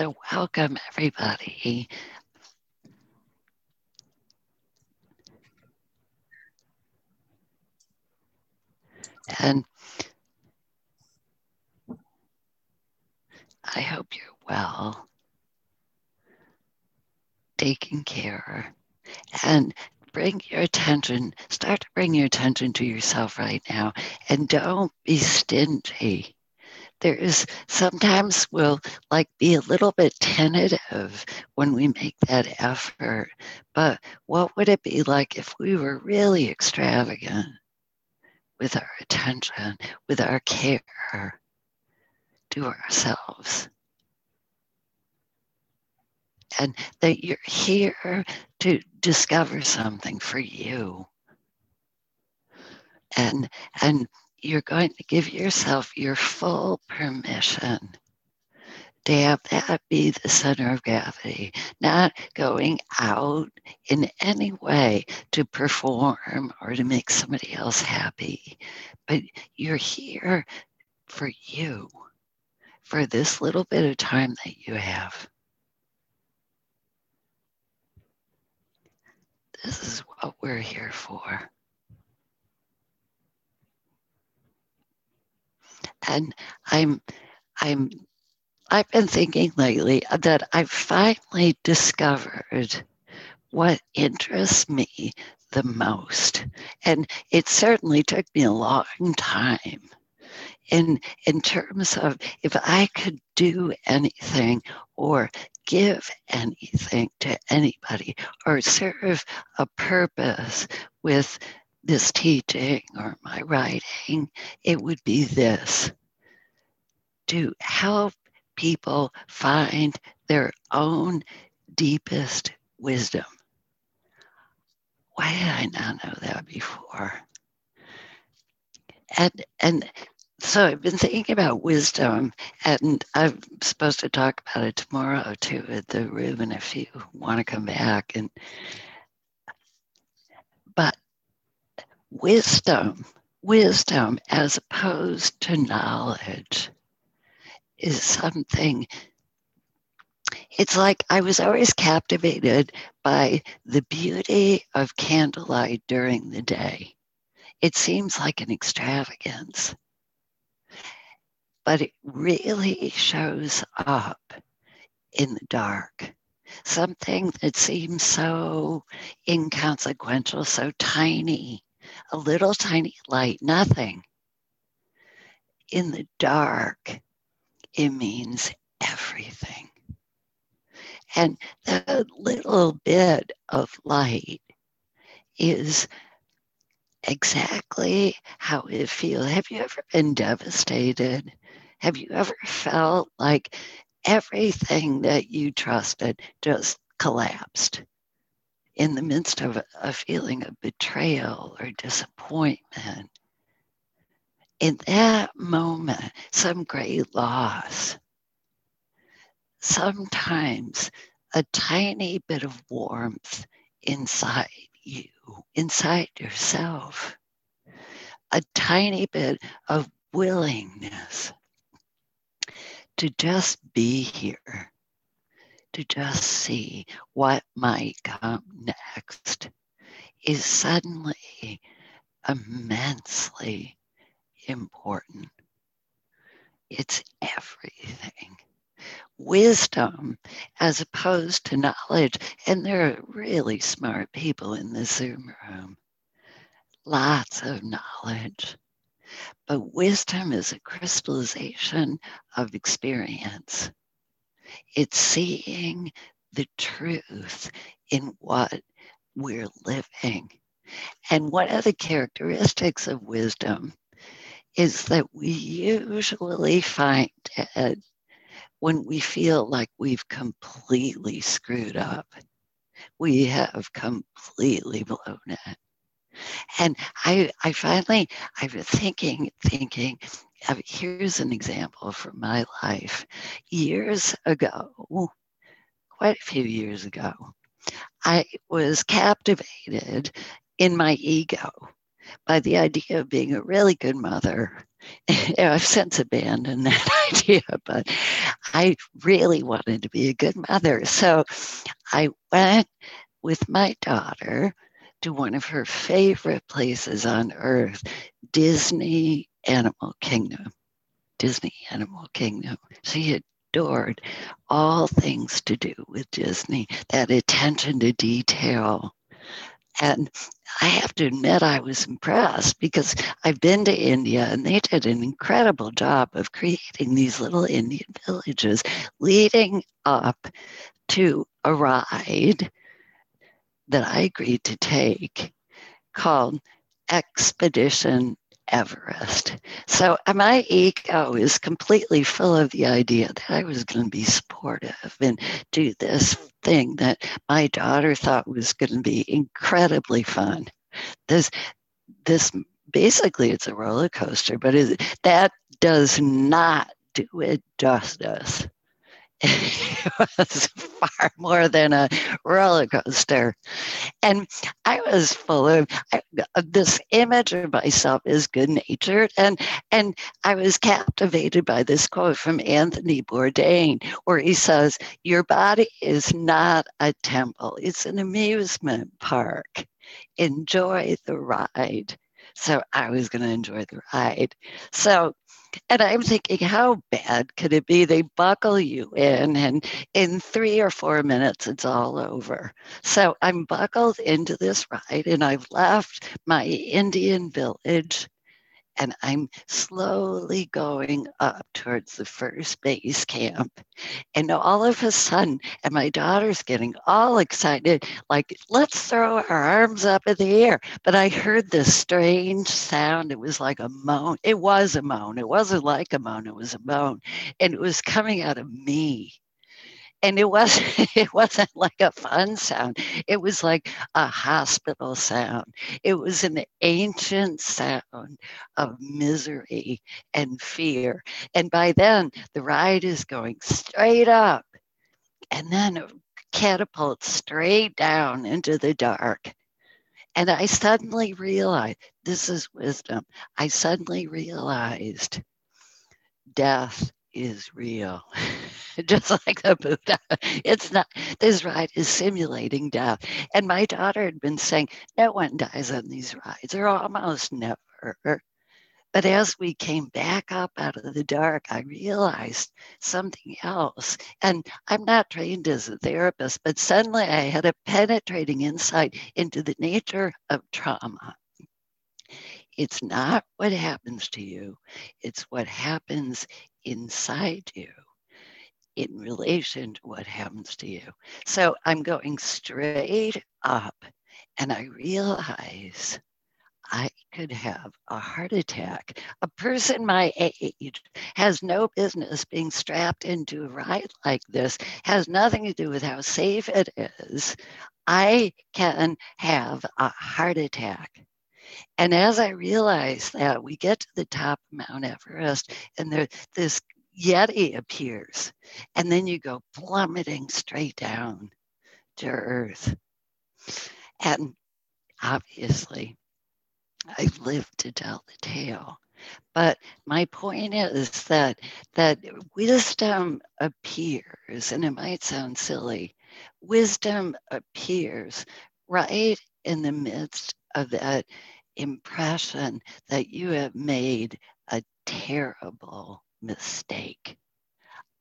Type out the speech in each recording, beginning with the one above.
So, welcome everybody. And I hope you're well, taking care, and bring your attention, start to bring your attention to yourself right now, and don't be stingy there is sometimes we'll like be a little bit tentative when we make that effort. But what would it be like if we were really extravagant with our attention, with our care to ourselves? And that you're here to discover something for you. And and you're going to give yourself your full permission to have that be the center of gravity, not going out in any way to perform or to make somebody else happy, but you're here for you, for this little bit of time that you have. This is what we're here for. And I'm I'm I've been thinking lately that I've finally discovered what interests me the most. And it certainly took me a long time. In, in terms of if I could do anything or give anything to anybody or serve a purpose with this teaching or my writing, it would be this to help people find their own deepest wisdom. Why did I not know that before? And and so I've been thinking about wisdom, and I'm supposed to talk about it tomorrow too at the room. And if you want to come back, and but wisdom, wisdom as opposed to knowledge is something it's like I was always captivated by the beauty of candlelight during the day. It seems like an extravagance, but it really shows up in the dark. Something that seems so inconsequential, so tiny, a little tiny light, nothing. In the dark, it means everything. And that little bit of light is exactly how it feels. Have you ever been devastated? Have you ever felt like everything that you trusted just collapsed? In the midst of a feeling of betrayal or disappointment, in that moment, some great loss, sometimes a tiny bit of warmth inside you, inside yourself, a tiny bit of willingness to just be here to just see what might come next is suddenly immensely important. It's everything. Wisdom as opposed to knowledge, and there are really smart people in the Zoom room, lots of knowledge. But wisdom is a crystallization of experience. It's seeing the truth in what we're living. And one of the characteristics of wisdom is that we usually find it when we feel like we've completely screwed up. We have completely blown it. And I, I finally, I was thinking, thinking, here's an example from my life. Years ago, quite a few years ago, I was captivated in my ego by the idea of being a really good mother. I've since abandoned that idea, but I really wanted to be a good mother. So I went with my daughter to one of her favorite places on earth, Disney Animal Kingdom. Disney Animal Kingdom. She adored all things to do with Disney, that attention to detail. And I have to admit, I was impressed because I've been to India and they did an incredible job of creating these little Indian villages leading up to a ride that I agreed to take called Expedition Everest. So my ego is completely full of the idea that I was going to be supportive and do this thing that my daughter thought was going to be incredibly fun. This, this basically it's a roller coaster, but it, that does not do it justice. it was far more than a roller coaster. And I was full of, of uh, this image of myself as good natured. And, and I was captivated by this quote from Anthony Bourdain, where he says, Your body is not a temple, it's an amusement park. Enjoy the ride. So I was going to enjoy the ride. So and I'm thinking, how bad could it be? They buckle you in, and in three or four minutes, it's all over. So I'm buckled into this ride, and I've left my Indian village and I'm slowly going up towards the first base camp. And all of a sudden, and my daughter's getting all excited, like, let's throw our arms up in the air. But I heard this strange sound. It was like a moan. It was a moan. It wasn't like a moan, it was a moan. And it was coming out of me and it wasn't it wasn't like a fun sound. It was like a hospital sound. It was an ancient sound of misery and fear. And by then the ride is going straight up. And then it catapults straight down into the dark. And i suddenly realized this is wisdom. I suddenly realized death is real. Just like the Buddha. It's not, this ride is simulating death. And my daughter had been saying, no one dies on these rides, or almost never. But as we came back up out of the dark, I realized something else. And I'm not trained as a therapist, but suddenly I had a penetrating insight into the nature of trauma. It's not what happens to you, it's what happens inside you in relation to what happens to you. So I'm going straight up and I realize I could have a heart attack. A person my age has no business being strapped into a ride like this, has nothing to do with how safe it is. I can have a heart attack. And as I realized that, we get to the top of Mount Everest, and there, this Yeti appears, and then you go plummeting straight down to Earth. And obviously, I've lived to tell the tale. But my point is that that wisdom appears, and it might sound silly. Wisdom appears right in the midst of that impression that you have made a terrible mistake.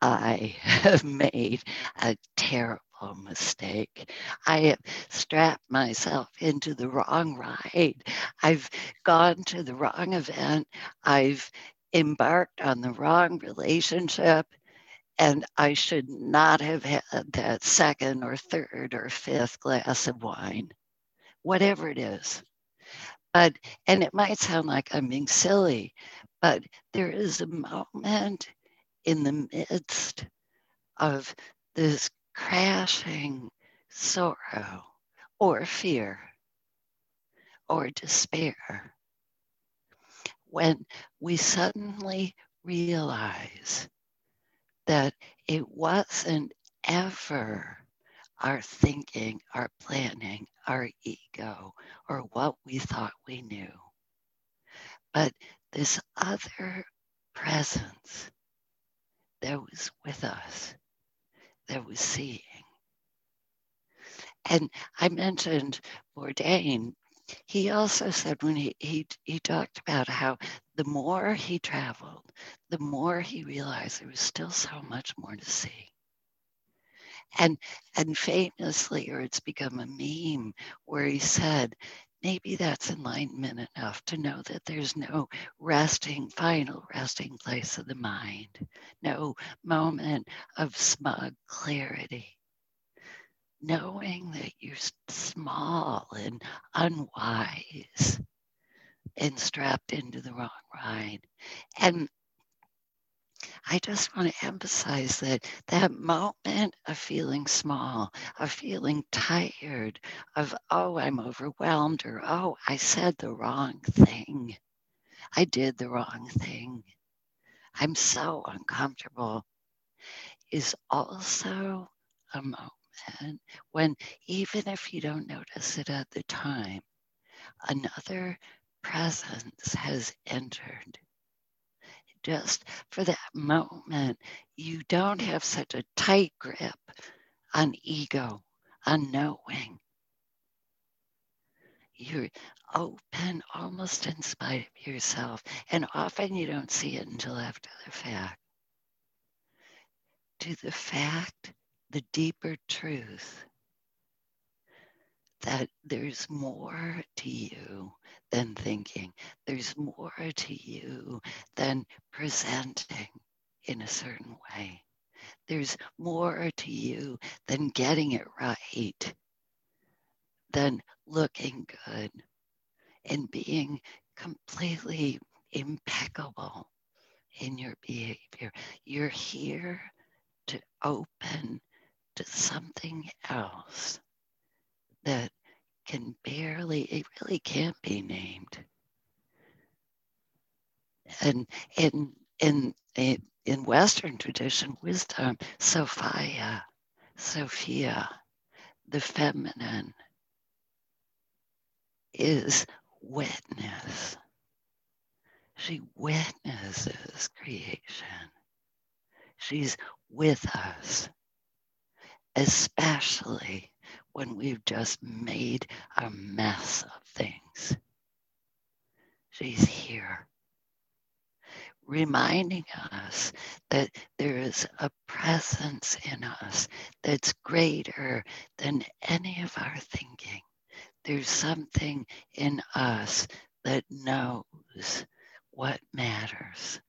I have made a terrible mistake. I have strapped myself into the wrong ride. I've gone to the wrong event. I've embarked on the wrong relationship. And I should not have had that second or third or fifth glass of wine, whatever it is. But, and it might sound like I'm being silly, but there is a moment in the midst of this crashing sorrow or fear or despair when we suddenly realize that it wasn't ever our thinking, our planning, our ego, or what we thought we knew. But this other presence that was with us, that was seeing. And I mentioned Bourdain. He also said when he, he, he talked about how the more he traveled, the more he realized there was still so much more to see. And and famously, or it's become a meme where he said, maybe that's enlightenment enough to know that there's no resting, final resting place of the mind, no moment of smug clarity. Knowing that you're small and unwise and strapped into the wrong ride. And I just want to emphasize that that moment of feeling small, of feeling tired, of, oh, I'm overwhelmed, or oh, I said the wrong thing. I did the wrong thing. I'm so uncomfortable, is also a moment when, even if you don't notice it at the time, another presence has entered just for that moment, you don't have such a tight grip on ego, on knowing. You're open almost in spite of yourself. And often you don't see it until after the fact. To the fact, the deeper truth that there's more to you than thinking. There's more to you than presenting in a certain way. There's more to you than getting it right, than looking good and being completely impeccable in your behavior. You're here to open to something else that can barely, it really can't be named. And in in in Western tradition, wisdom, Sophia, Sophia, the feminine, is witness. She witnesses creation. She's with us, especially when we've just made a mess of things. She's here, reminding us that there is a presence in us that's greater than any of our thinking. There's something in us that knows what matters,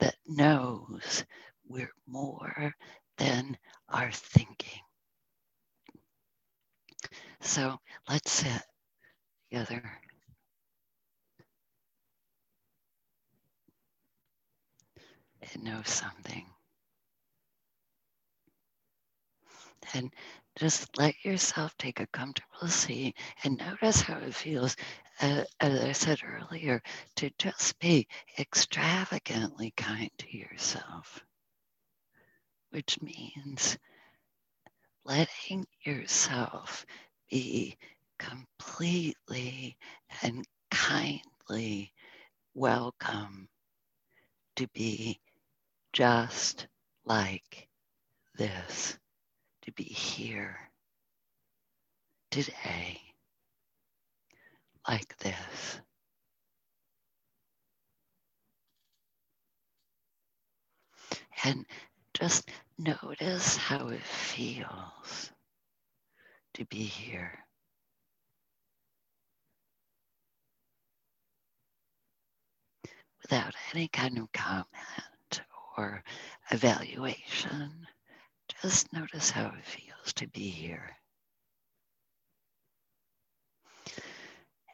that knows we're more than our thinking. So let's sit together. And know something. And just let yourself take a comfortable seat and notice how it feels, as I said earlier, to just be extravagantly kind to yourself, which means letting yourself be completely and kindly welcome to be just like this, to be here today like this. And just notice how it feels to be here. Without any kind of comment or evaluation, just notice how it feels to be here.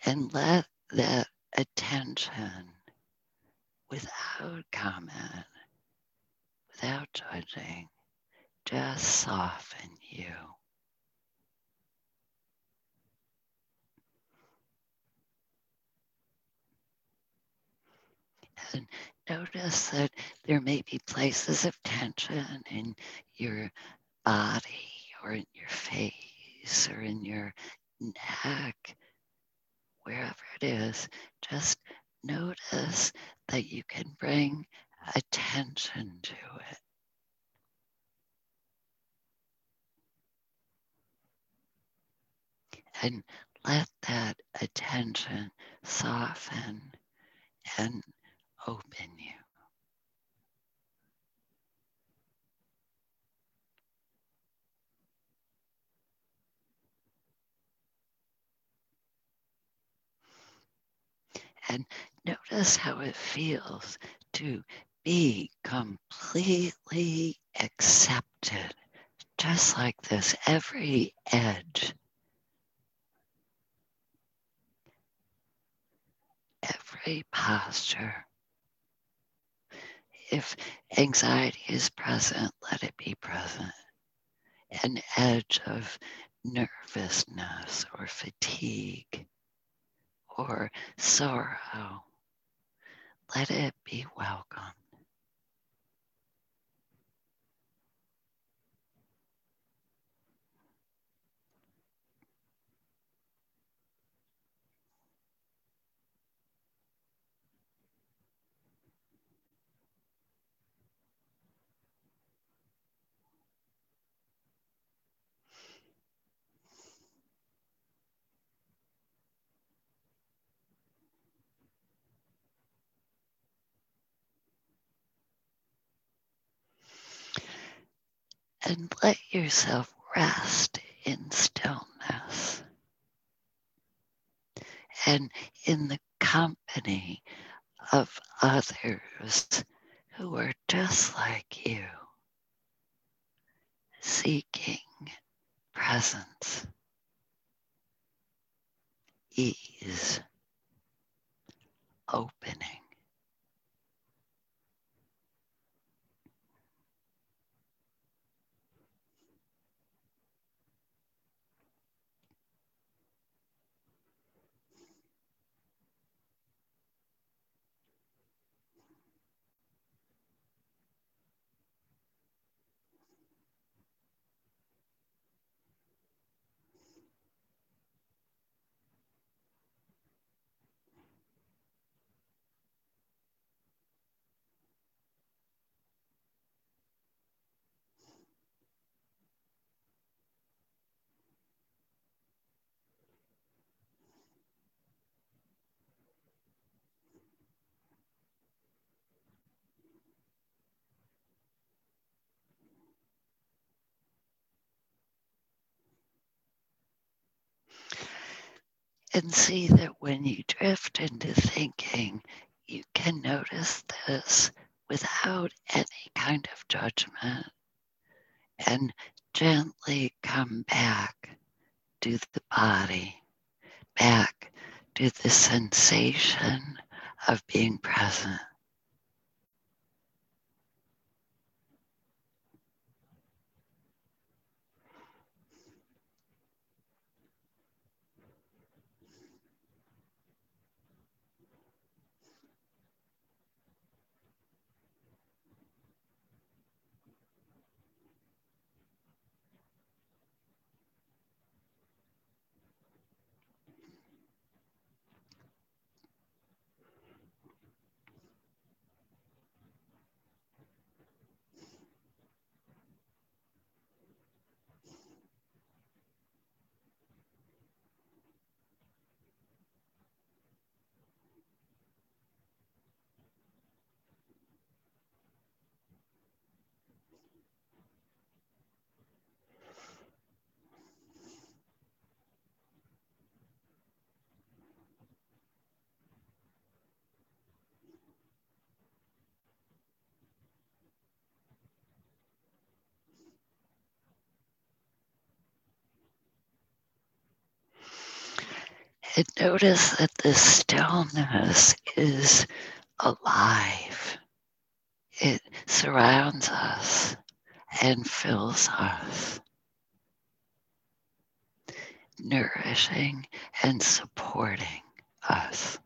And let that attention without comment, without judging, just soften you. And notice that there may be places of tension in your body or in your face or in your neck, wherever it is. Just notice that you can bring attention to it. And let that attention soften and open you. And notice how it feels to be completely accepted, just like this, every edge, every posture. If anxiety is present, let it be present. An edge of nervousness or fatigue or sorrow, let it be welcome. And let yourself rest in stillness and in the company of others who are just like you, seeking presence, ease, opening. And see that when you drift into thinking, you can notice this without any kind of judgment and gently come back to the body, back to the sensation of being present. And notice that the stillness is alive. It surrounds us and fills us, nourishing and supporting us.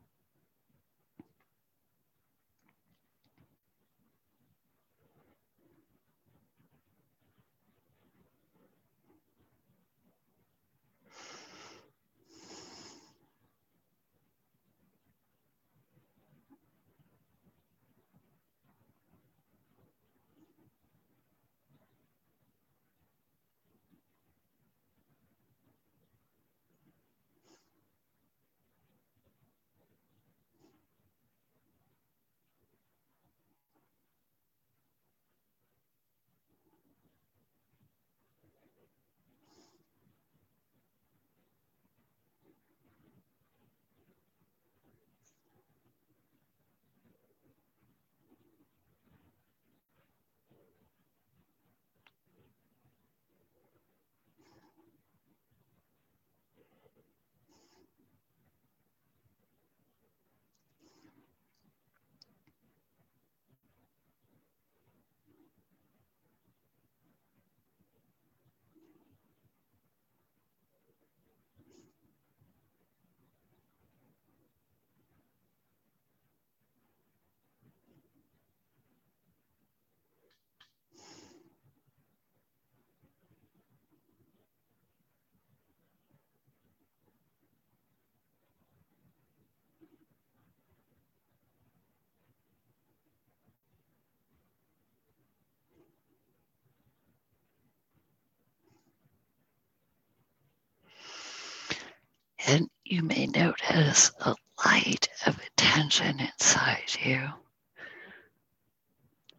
You may notice a light of attention inside you.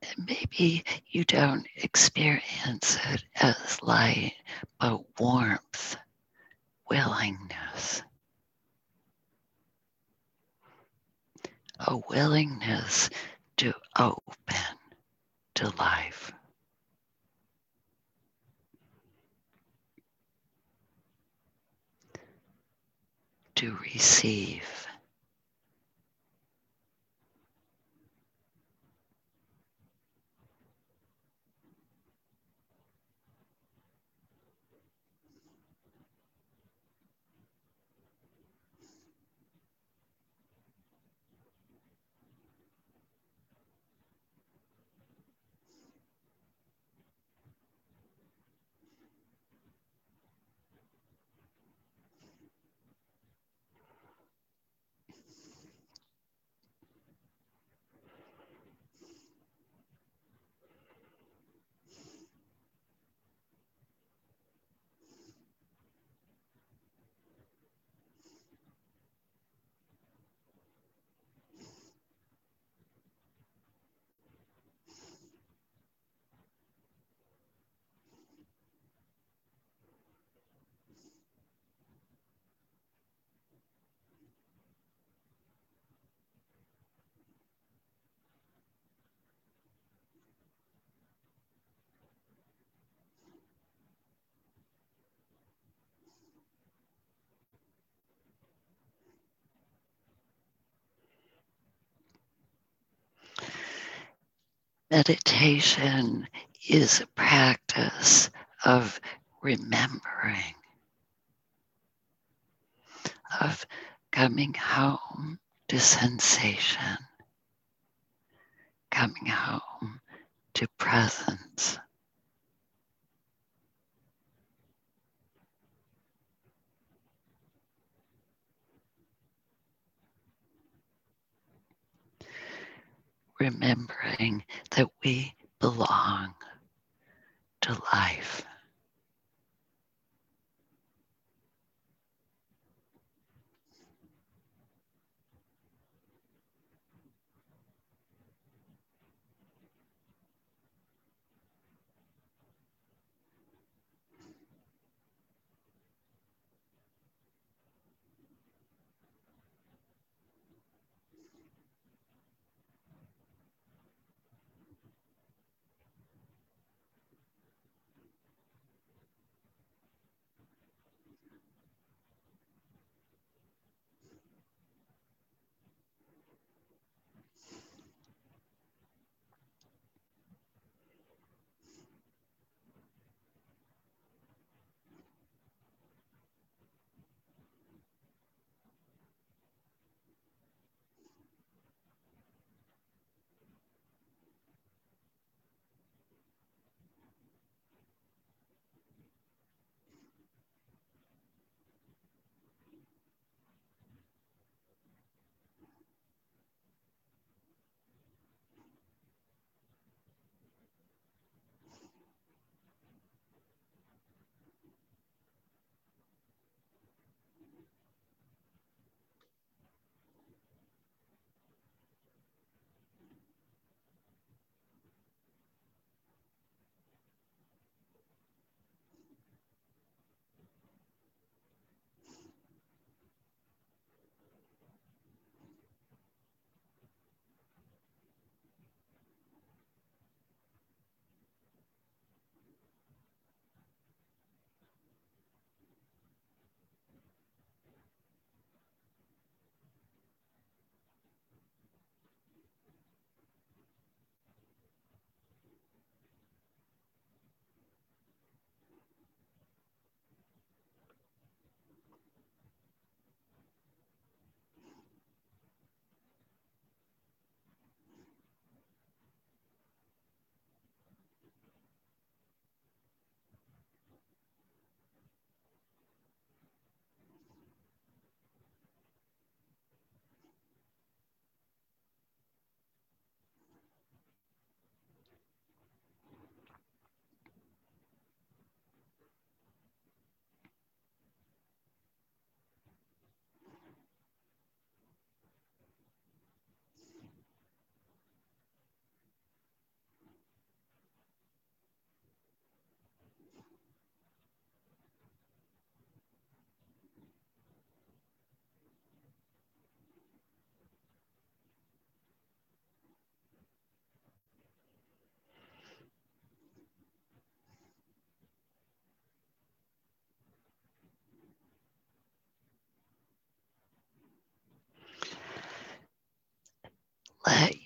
And maybe you don't experience it as light, but warmth, willingness. A willingness to open to life. To receive. Meditation is a practice of remembering, of coming home to sensation, coming home to presence. Remembering that we belong to life.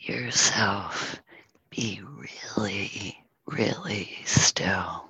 Yourself be really, really still.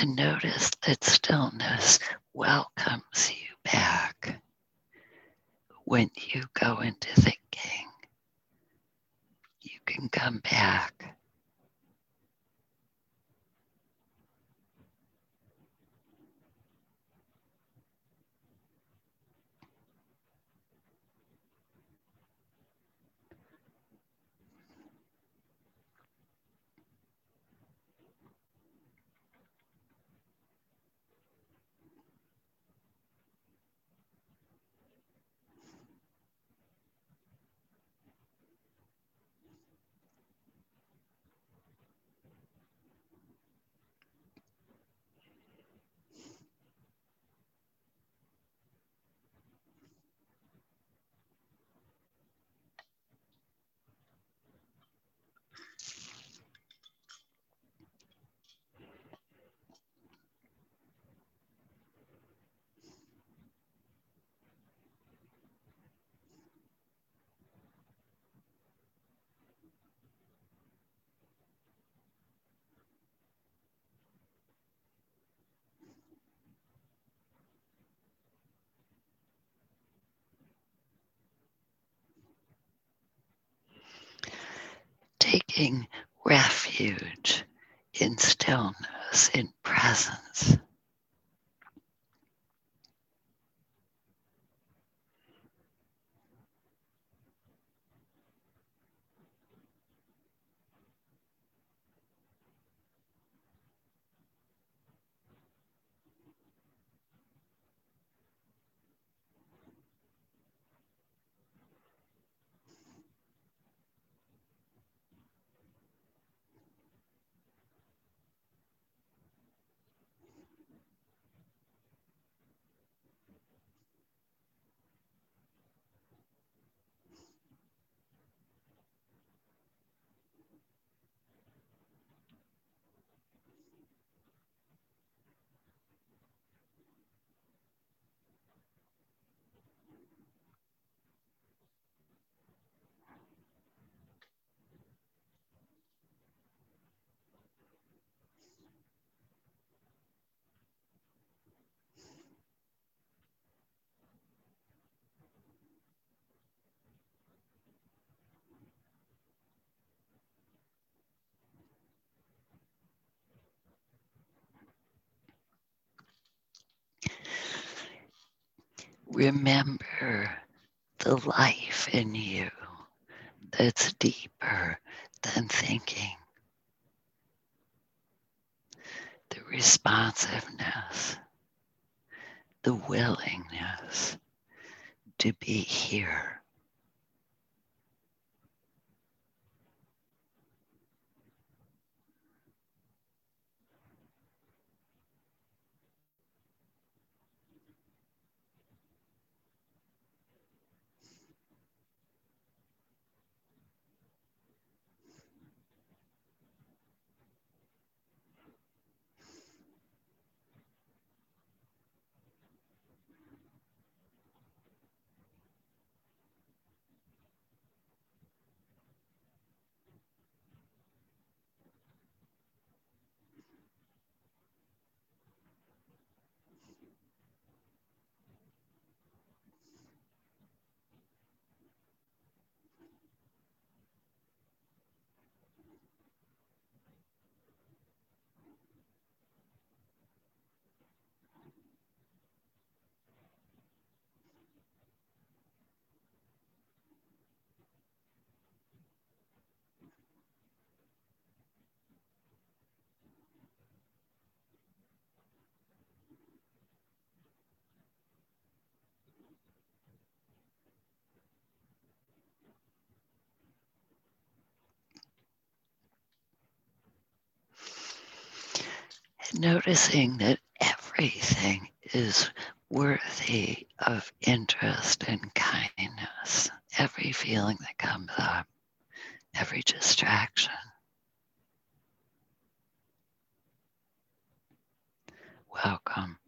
And notice that stillness welcomes you back when you go into thinking. You can come back. Taking refuge in stillness, in presence. Remember the life in you that's deeper than thinking. The responsiveness, the willingness to be here. Noticing that everything is worthy of interest and kindness. Every feeling that comes up, every distraction. Welcome.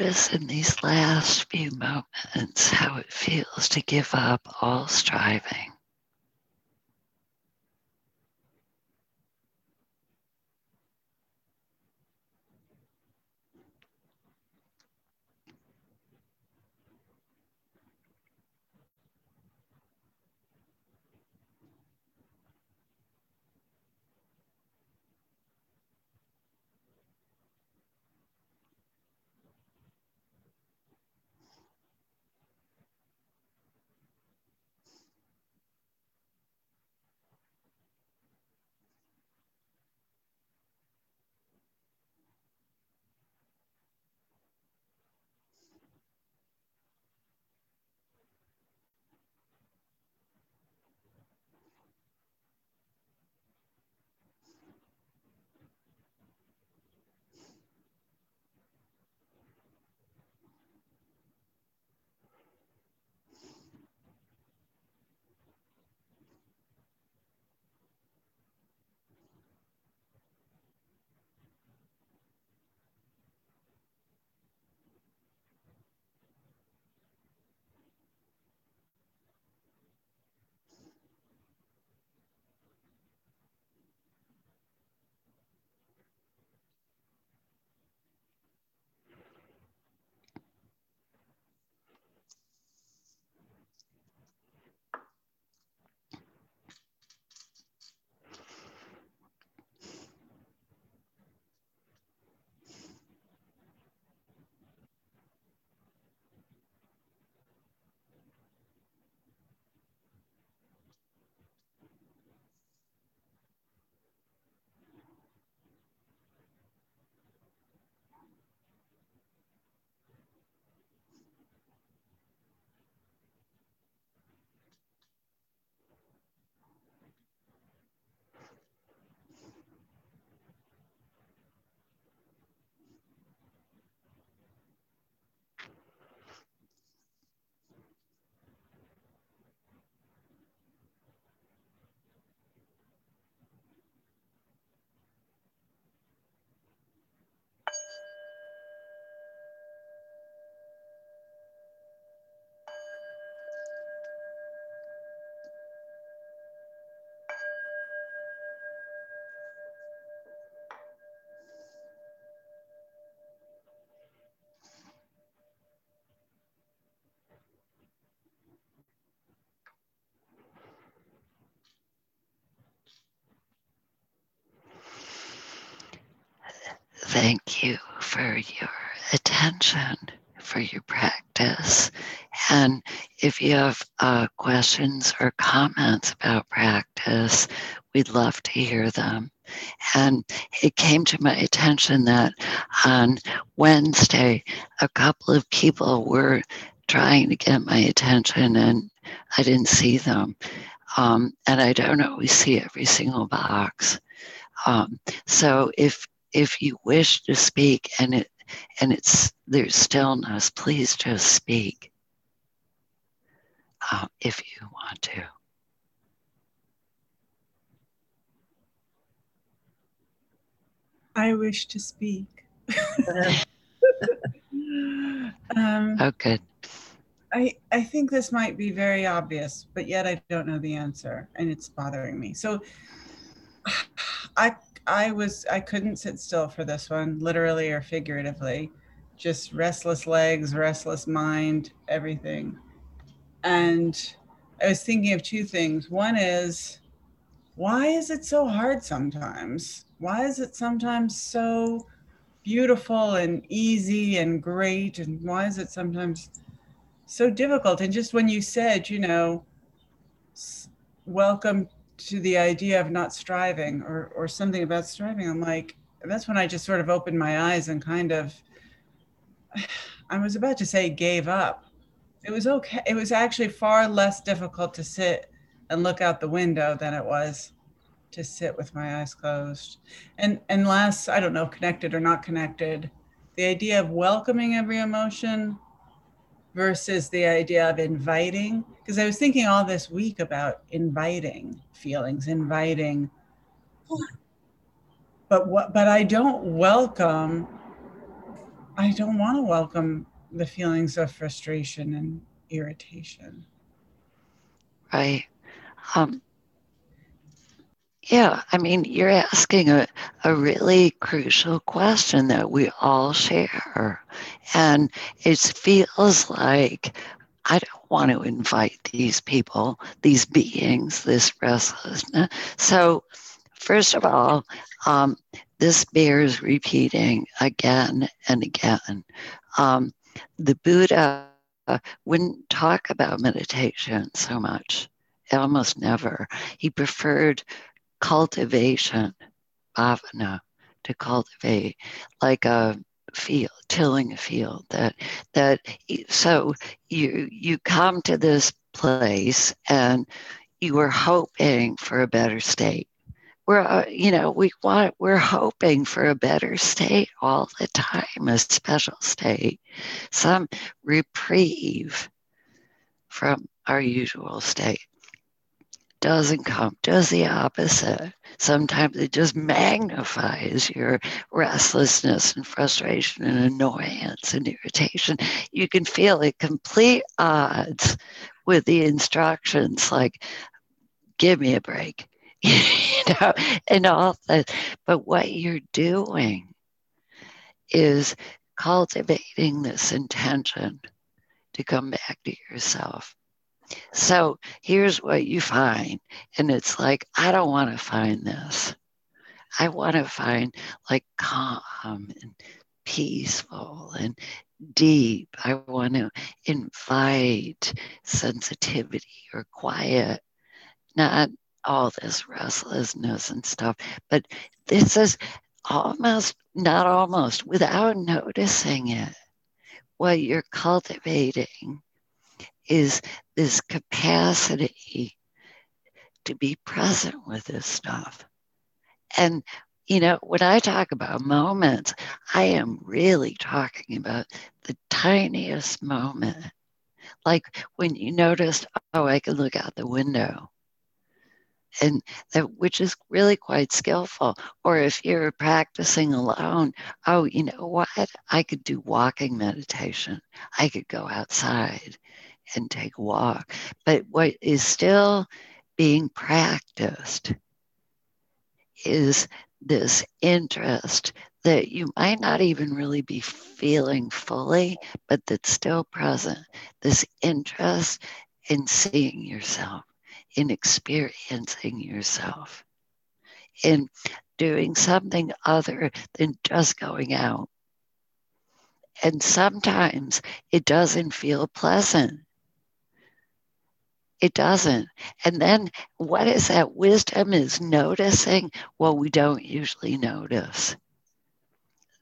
Notice in these last few moments how it feels to give up all striving. Thank you for your attention, for your practice. And if you have uh, questions or comments about practice, we'd love to hear them. And it came to my attention that on Wednesday, a couple of people were trying to get my attention and I didn't see them. Um, and I don't always see every single box. Um, so if if you wish to speak and it and it's there's stillness, please just speak uh, if you want to. I wish to speak. um, oh, good. I, I think this might be very obvious, but yet I don't know the answer and it's bothering me. So I I was I couldn't sit still for this one, literally or figuratively. Just restless legs, restless mind, everything. And I was thinking of two things. One is why is it so hard sometimes? Why is it sometimes so beautiful and easy and great? And why is it sometimes so difficult? And just when you said, you know, welcome to the idea of not striving or, or something about striving, I'm like, that's when I just sort of opened my eyes and kind of, I was about to say gave up. It was okay. It was actually far less difficult to sit and look out the window than it was to sit with my eyes closed. And and last, I don't know, connected or not connected, the idea of welcoming every emotion versus the idea of inviting? Because i was thinking all this week about inviting feelings inviting but what but i don't welcome i don't want to welcome the feelings of frustration and irritation. Right um yeah, I mean, you're asking a, a really crucial question that we all share. And it feels like I don't want to invite these people, these beings, this restlessness. So, first of all, um, this bears repeating again and again. Um, the Buddha wouldn't talk about meditation so much, almost never. He preferred cultivation, bhavana, to cultivate like a field, tilling a field. That that so you you come to this place and you are hoping for a better state. We're uh, you know we want we're hoping for a better state all the time, a special state, some reprieve from our usual state doesn't come, does the opposite. Sometimes it just magnifies your restlessness and frustration and annoyance and irritation. You can feel it complete odds with the instructions like, give me a break, you know, and all that. But what you're doing is cultivating this intention to come back to yourself so here's what you find. And it's like, I don't want to find this. I want to find like calm and peaceful and deep. I want to invite sensitivity or quiet, not all this restlessness and stuff. But this is almost, not almost, without noticing it, what you're cultivating is this capacity to be present with this stuff. And, you know, when I talk about moments, I am really talking about the tiniest moment. Like when you noticed, oh, I can look out the window. And that, which is really quite skillful. Or if you're practicing alone, oh, you know what? I could do walking meditation. I could go outside and take a walk. But what is still being practiced is this interest that you might not even really be feeling fully, but that's still present. This interest in seeing yourself, in experiencing yourself, in doing something other than just going out. And sometimes it doesn't feel pleasant. It doesn't. And then what is that? Wisdom is noticing what we don't usually notice.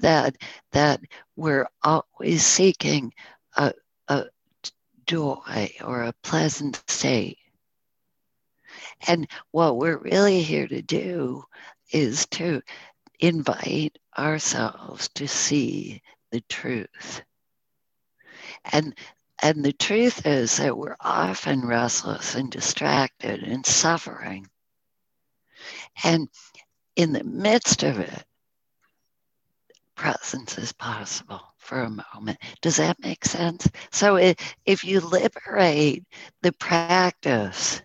That that we're always seeking a, a joy or a pleasant state. And what we're really here to do is to invite ourselves to see the truth. And and the truth is that we're often restless and distracted and suffering. And in the midst of it, presence is possible for a moment. Does that make sense? So if you liberate the practice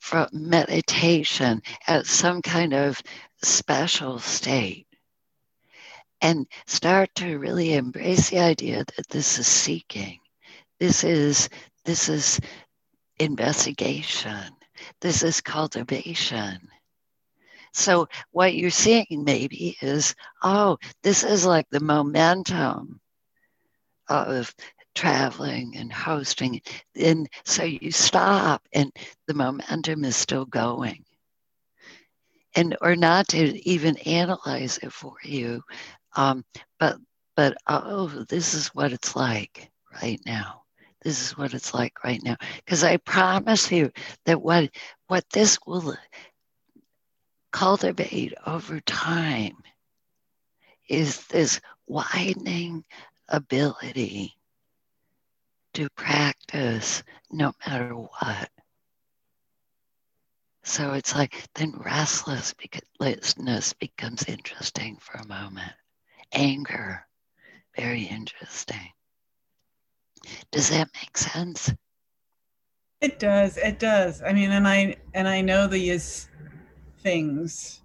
from meditation as some kind of special state, and start to really embrace the idea that this is seeking this is this is investigation. This is cultivation. So what you're seeing maybe is oh this is like the momentum of traveling and hosting. And so you stop and the momentum is still going. And or not to even analyze it for you um, but but oh, this is what it's like right now. This is what it's like right now. Because I promise you that what what this will cultivate over time is this widening ability to practice no matter what. So it's like then restlessness becomes interesting for a moment. Anger, very interesting. Does that make sense? It does. It does. I mean, and I and I know these things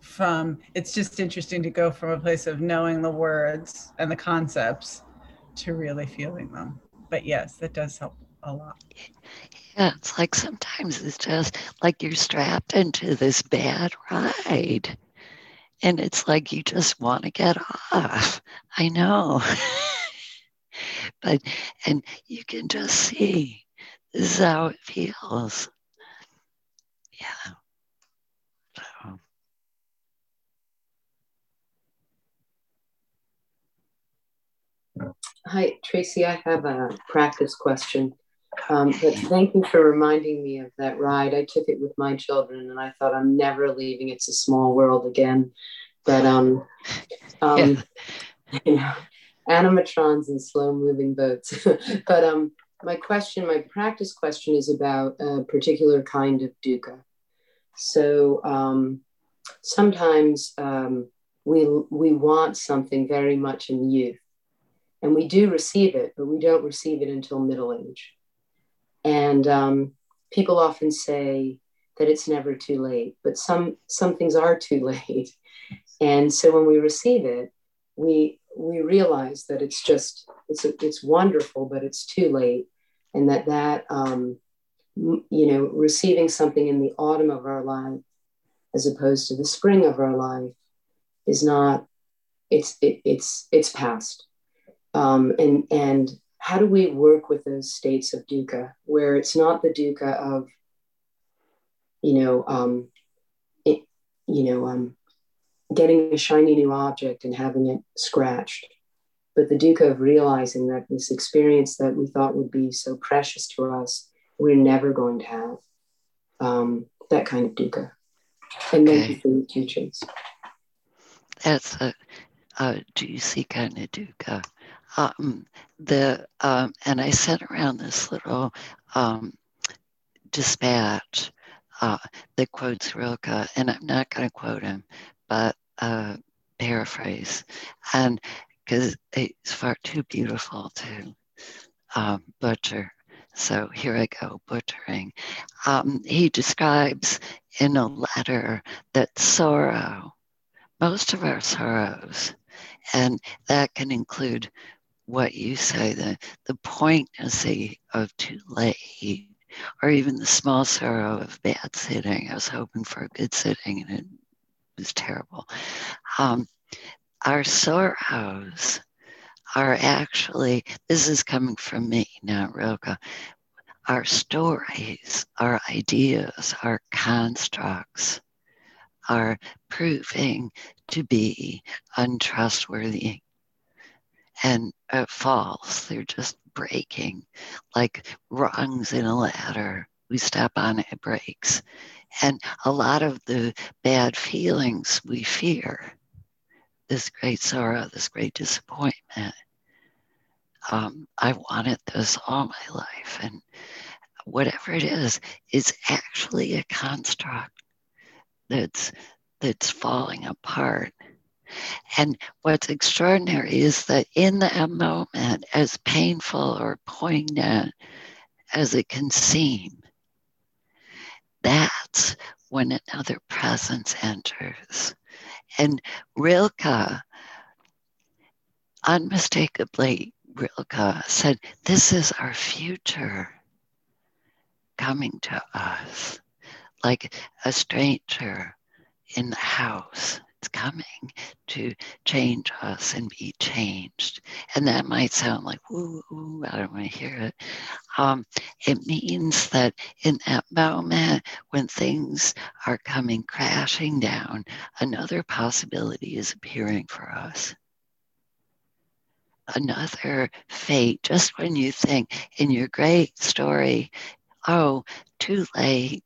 from it's just interesting to go from a place of knowing the words and the concepts to really feeling them. But yes, that does help a lot. Yeah, it's like sometimes it's just like you're strapped into this bad ride. And it's like you just want to get off. I know. but, and you can just see this is how it feels. Yeah. So. Hi, Tracy. I have a practice question. Um, but thank you for reminding me of that ride. I took it with my children, and I thought I'm never leaving. It's a small world again. But um, um, yeah. you know, animatrons and slow moving boats. but um, my question, my practice question, is about a particular kind of dukkha. So um, sometimes um, we we want something very much in youth, and we do receive it, but we don't receive it until middle age. And um, people often say that it's never too late, but some some things are too late. And so when we receive it, we we realize that it's just it's it's wonderful, but it's too late, and that that um, you know receiving something in the autumn of our life as opposed to the spring of our life is not it's it, it's it's past. Um, and and how do we work with those states of dukkha where it's not the dukkha of you know um it, you know um getting a shiny new object and having it scratched. But the dukkha of realizing that this experience that we thought would be so precious to us we're never going to have um, that kind of dukkha and thank okay. you for your teachings that's a, a juicy kind of dukkha um, the um, and I sent around this little um, dispatch uh, that quotes Rilke, and I'm not going to quote him, but uh, paraphrase, and because it's far too beautiful to um, butcher. So here I go butchering. Um, he describes in a letter that sorrow, most of our sorrows, and that can include what you say, the, the poignancy of too late, or even the small sorrow of bad sitting. I was hoping for a good sitting and it was terrible. Um, our sorrows are actually, this is coming from me, not Rilke. Our stories, our ideas, our constructs are proving to be untrustworthy and uh, false. They're just breaking like rungs in a ladder. We step on it, it breaks. And a lot of the bad feelings we fear, this great sorrow, this great disappointment, um, I wanted this all my life. And whatever it is, is actually a construct that's that's falling apart. And what's extraordinary is that in that moment, as painful or poignant as it can seem, that's when another presence enters. And Rilke, unmistakably, Rilke said, This is our future coming to us like a stranger in the house. It's coming to change us and be changed. And that might sound like, ooh, ooh I don't want to hear it. Um, it means that in that moment when things are coming crashing down, another possibility is appearing for us another fate just when you think in your great story, oh, too late,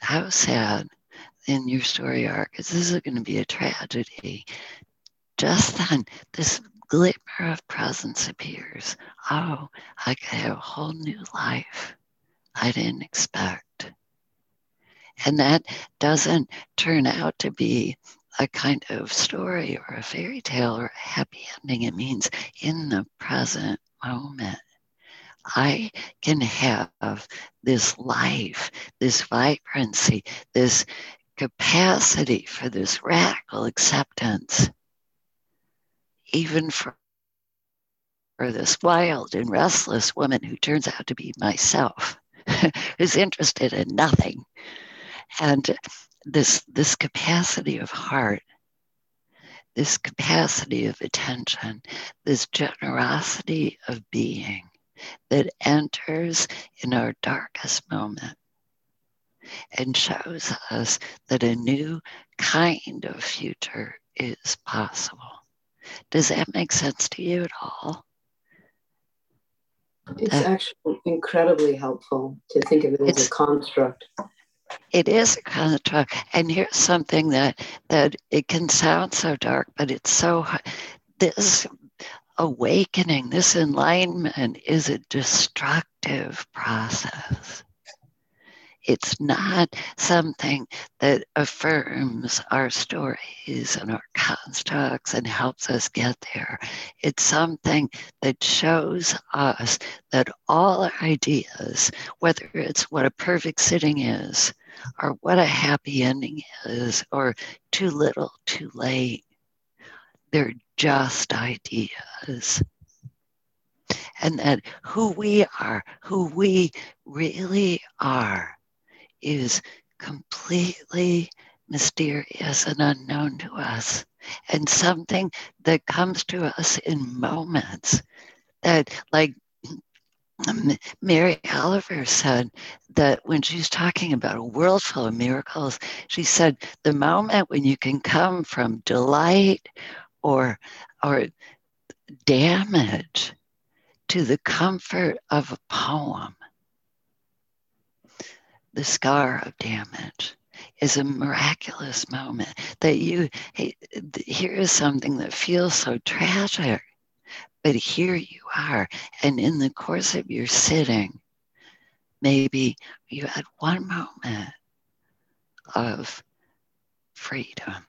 how sad in your story arc is this is going to be a tragedy. Just then, this glimmer of presence appears. Oh, I could have a whole new life I didn't expect. And that doesn't turn out to be a kind of story or a fairy tale or a happy ending. It means in the present moment. I can have this life, this vibrancy, this capacity for this radical acceptance, even for, for this wild and restless woman who turns out to be myself, who's interested in nothing. And this, this capacity of heart, this capacity of attention, this generosity of being that enters in our darkest moment and shows us that a new kind of future is possible. Does that make sense to you at all? It's uh, actually incredibly helpful to think of it as a construct. It is a construct, and here's something that that it can sound so dark, but it's so. This awakening, this enlightenment, is a destructive process. It's not something that affirms our stories and our constructs and helps us get there. It's something that shows us that all our ideas, whether it's what a perfect sitting is, or what a happy ending is, or too little, too late, they're just ideas and that who we are, who we really are, is completely mysterious and unknown to us, and something that comes to us in moments that, like um, Mary Oliver said, that when she's talking about a world full of miracles, she said, the moment when you can come from delight or, or damage to the comfort of a poem the scar of damage is a miraculous moment that you hey, here is something that feels so tragic but here you are. And in the course of your sitting maybe you had one moment of freedom.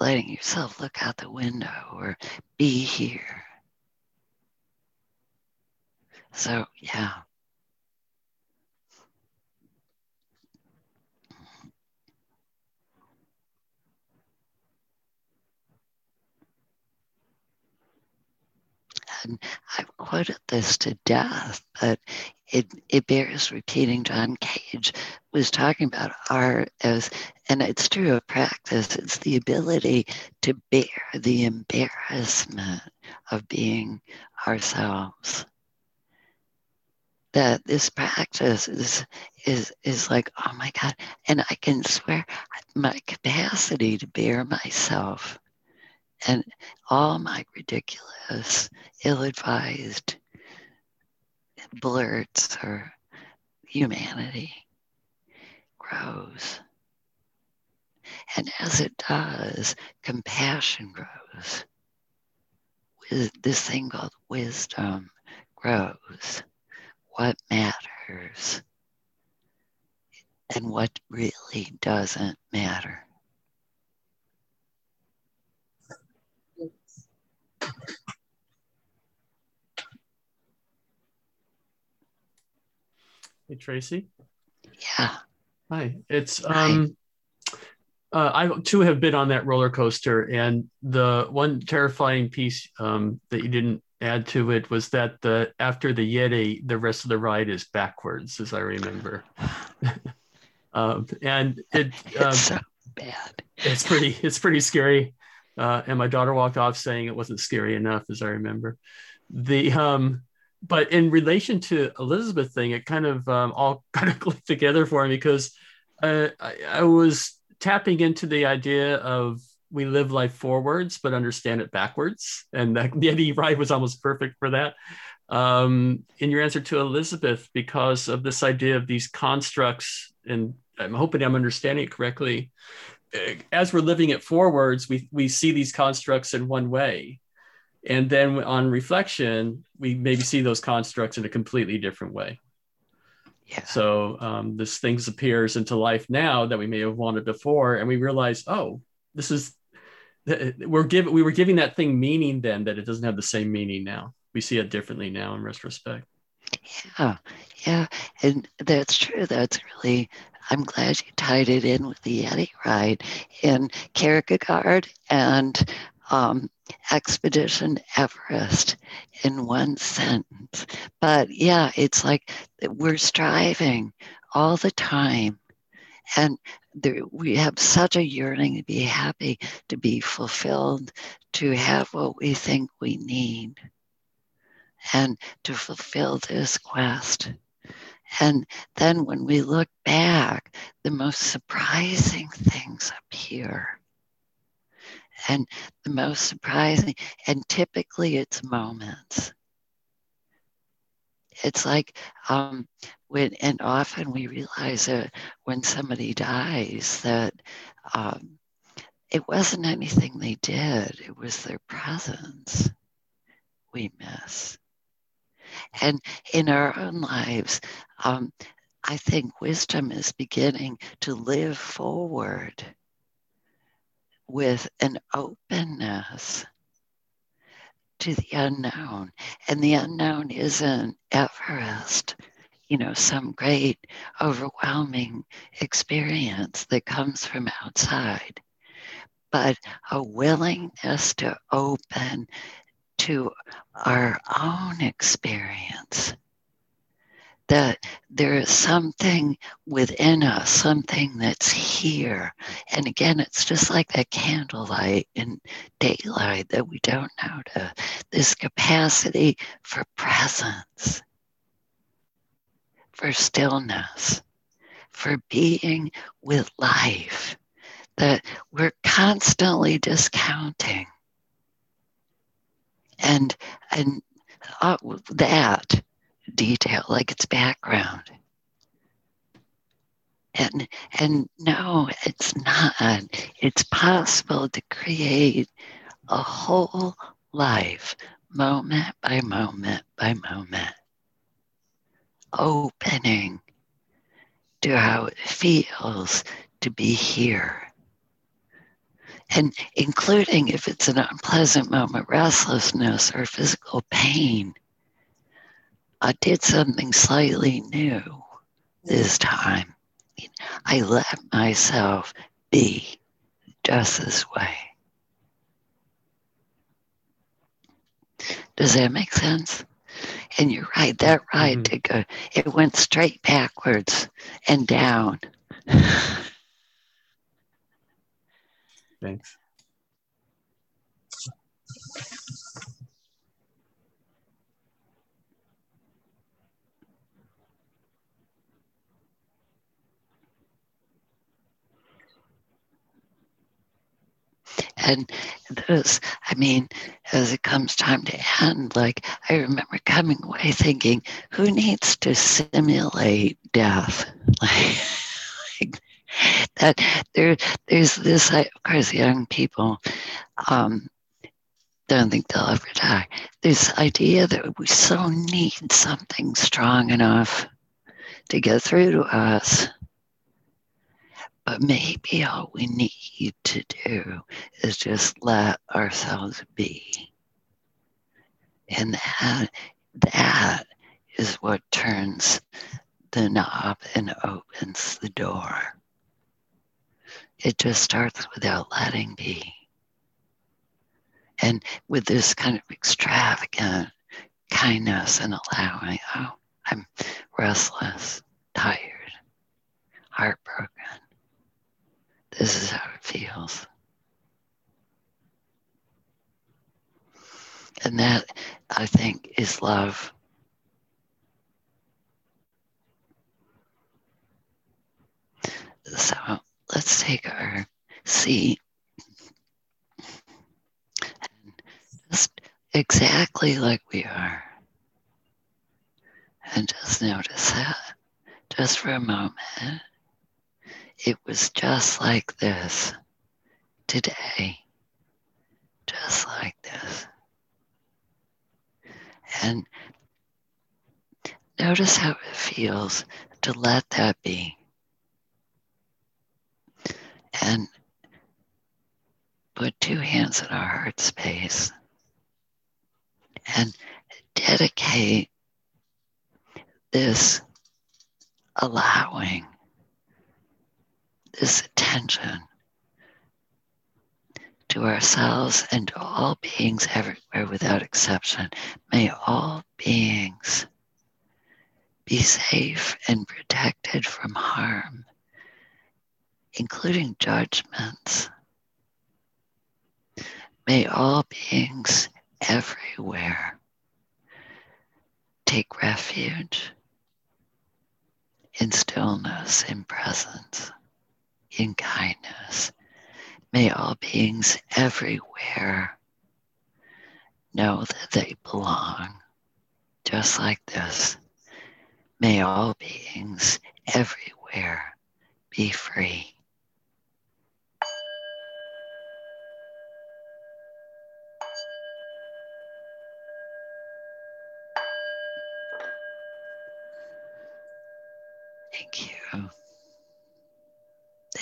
Letting yourself look out the window or be here. So yeah and I've quoted this to death, but it, it bears repeating. John Cage was talking about art as, and it's true of practice, it's the ability to bear the embarrassment of being ourselves. That this practice is is is like, oh my God, and I can swear my capacity to bear myself and all my ridiculous, ill-advised blurts or humanity grows. And as it does, compassion grows. This thing called wisdom grows. What matters and what really doesn't matter. Hey Tracy. Yeah. Hi. It's um uh, I too have been on that roller coaster, and the one terrifying piece um, that you didn't add to it was that the after the Yeti, the rest of the ride is backwards, as I remember. um, and it um, it's so bad. It's pretty. It's pretty scary. Uh, and my daughter walked off saying it wasn't scary enough, as I remember. The um, but in relation to Elizabeth thing, it kind of um, all kind of clicked together for me because uh, I, I, was tapping into the idea of we live life forwards but understand it backwards, and that, the Yeti ride was almost perfect for that. Um, in your answer to Elizabeth, because of this idea of these constructs, and I'm hoping I'm understanding it correctly. Uh, as we're living it forwards, we we see these constructs in one way, and then on reflection we maybe see those constructs in a completely different way. Yeah. so um, this things appears into life now that we may have wanted before and we realize oh this is we're giving we were giving that thing meaning then that it doesn't have the same meaning now. We see it differently now in retrospect. Yeah. Yeah. And that's true. That's really i'm glad you tied it in with the yeti ride and kierkegaard and um, Expedition Everest in one sentence. But yeah, it's like we're striving all the time. And there, we have such a yearning to be happy, to be fulfilled, to have what we think we need, and to fulfill this quest. And then when we look back, the most surprising things appear and the most surprising, and typically it's moments. It's like um, when, and often we realize that when somebody dies that um, it wasn't anything they did, it was their presence we miss. And in our own lives, um, I think wisdom is beginning to live forward with an openness to the unknown. And the unknown isn't Everest, you know, some great overwhelming experience that comes from outside, but a willingness to open to our own experience that there is something within us, something that's here. And again, it's just like that candlelight in daylight that we don't notice. This capacity for presence, for stillness, for being with life that we're constantly discounting. And and uh, that detail, like it's background. And and no, it's not. It's possible to create a whole life, moment by moment by moment, opening to how it feels to be here. And including if it's an unpleasant moment, restlessness or physical pain, I did something slightly new this time. I let myself be just this way. Does that make sense? And you're right, that ride Mhm. to go, it went straight backwards and down. Thanks. And those, I mean, as it comes time to end, like I remember coming away thinking, who needs to simulate death? Like, that there, there's this, of course, young people um, don't think they'll ever die. This idea that we so need something strong enough to get through to us. But maybe all we need to do is just let ourselves be. And that, that is what turns the knob and opens the door. It just starts without letting be. And with this kind of extravagant kindness and allowing, oh, I'm restless, tired, heartbroken. This is how it feels. And that, I think, is love. So let's take our seat. And just exactly like we are. And just notice that just for a moment. It was just like this today. Just like this. And notice how it feels to let that be. And put two hands in our heart space and dedicate this allowing, this attention to ourselves and to all beings everywhere without exception. May all beings be safe and protected from harm, including judgments. May all beings everywhere take refuge in stillness, in presence, in kindness. May all beings everywhere know that they belong, just like this. May all beings everywhere be free.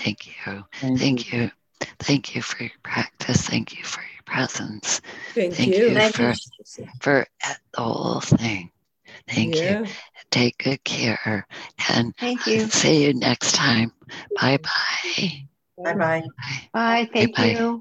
Thank you. Thank you. Thank you for your practice. Thank you for your presence. Thank, Thank you. you. Thank you. for- For the whole thing. Thank you. Take good care and Thank you. see you next time. Bye bye. Bye-bye. Bye. Bye. Thank Bye-bye. you.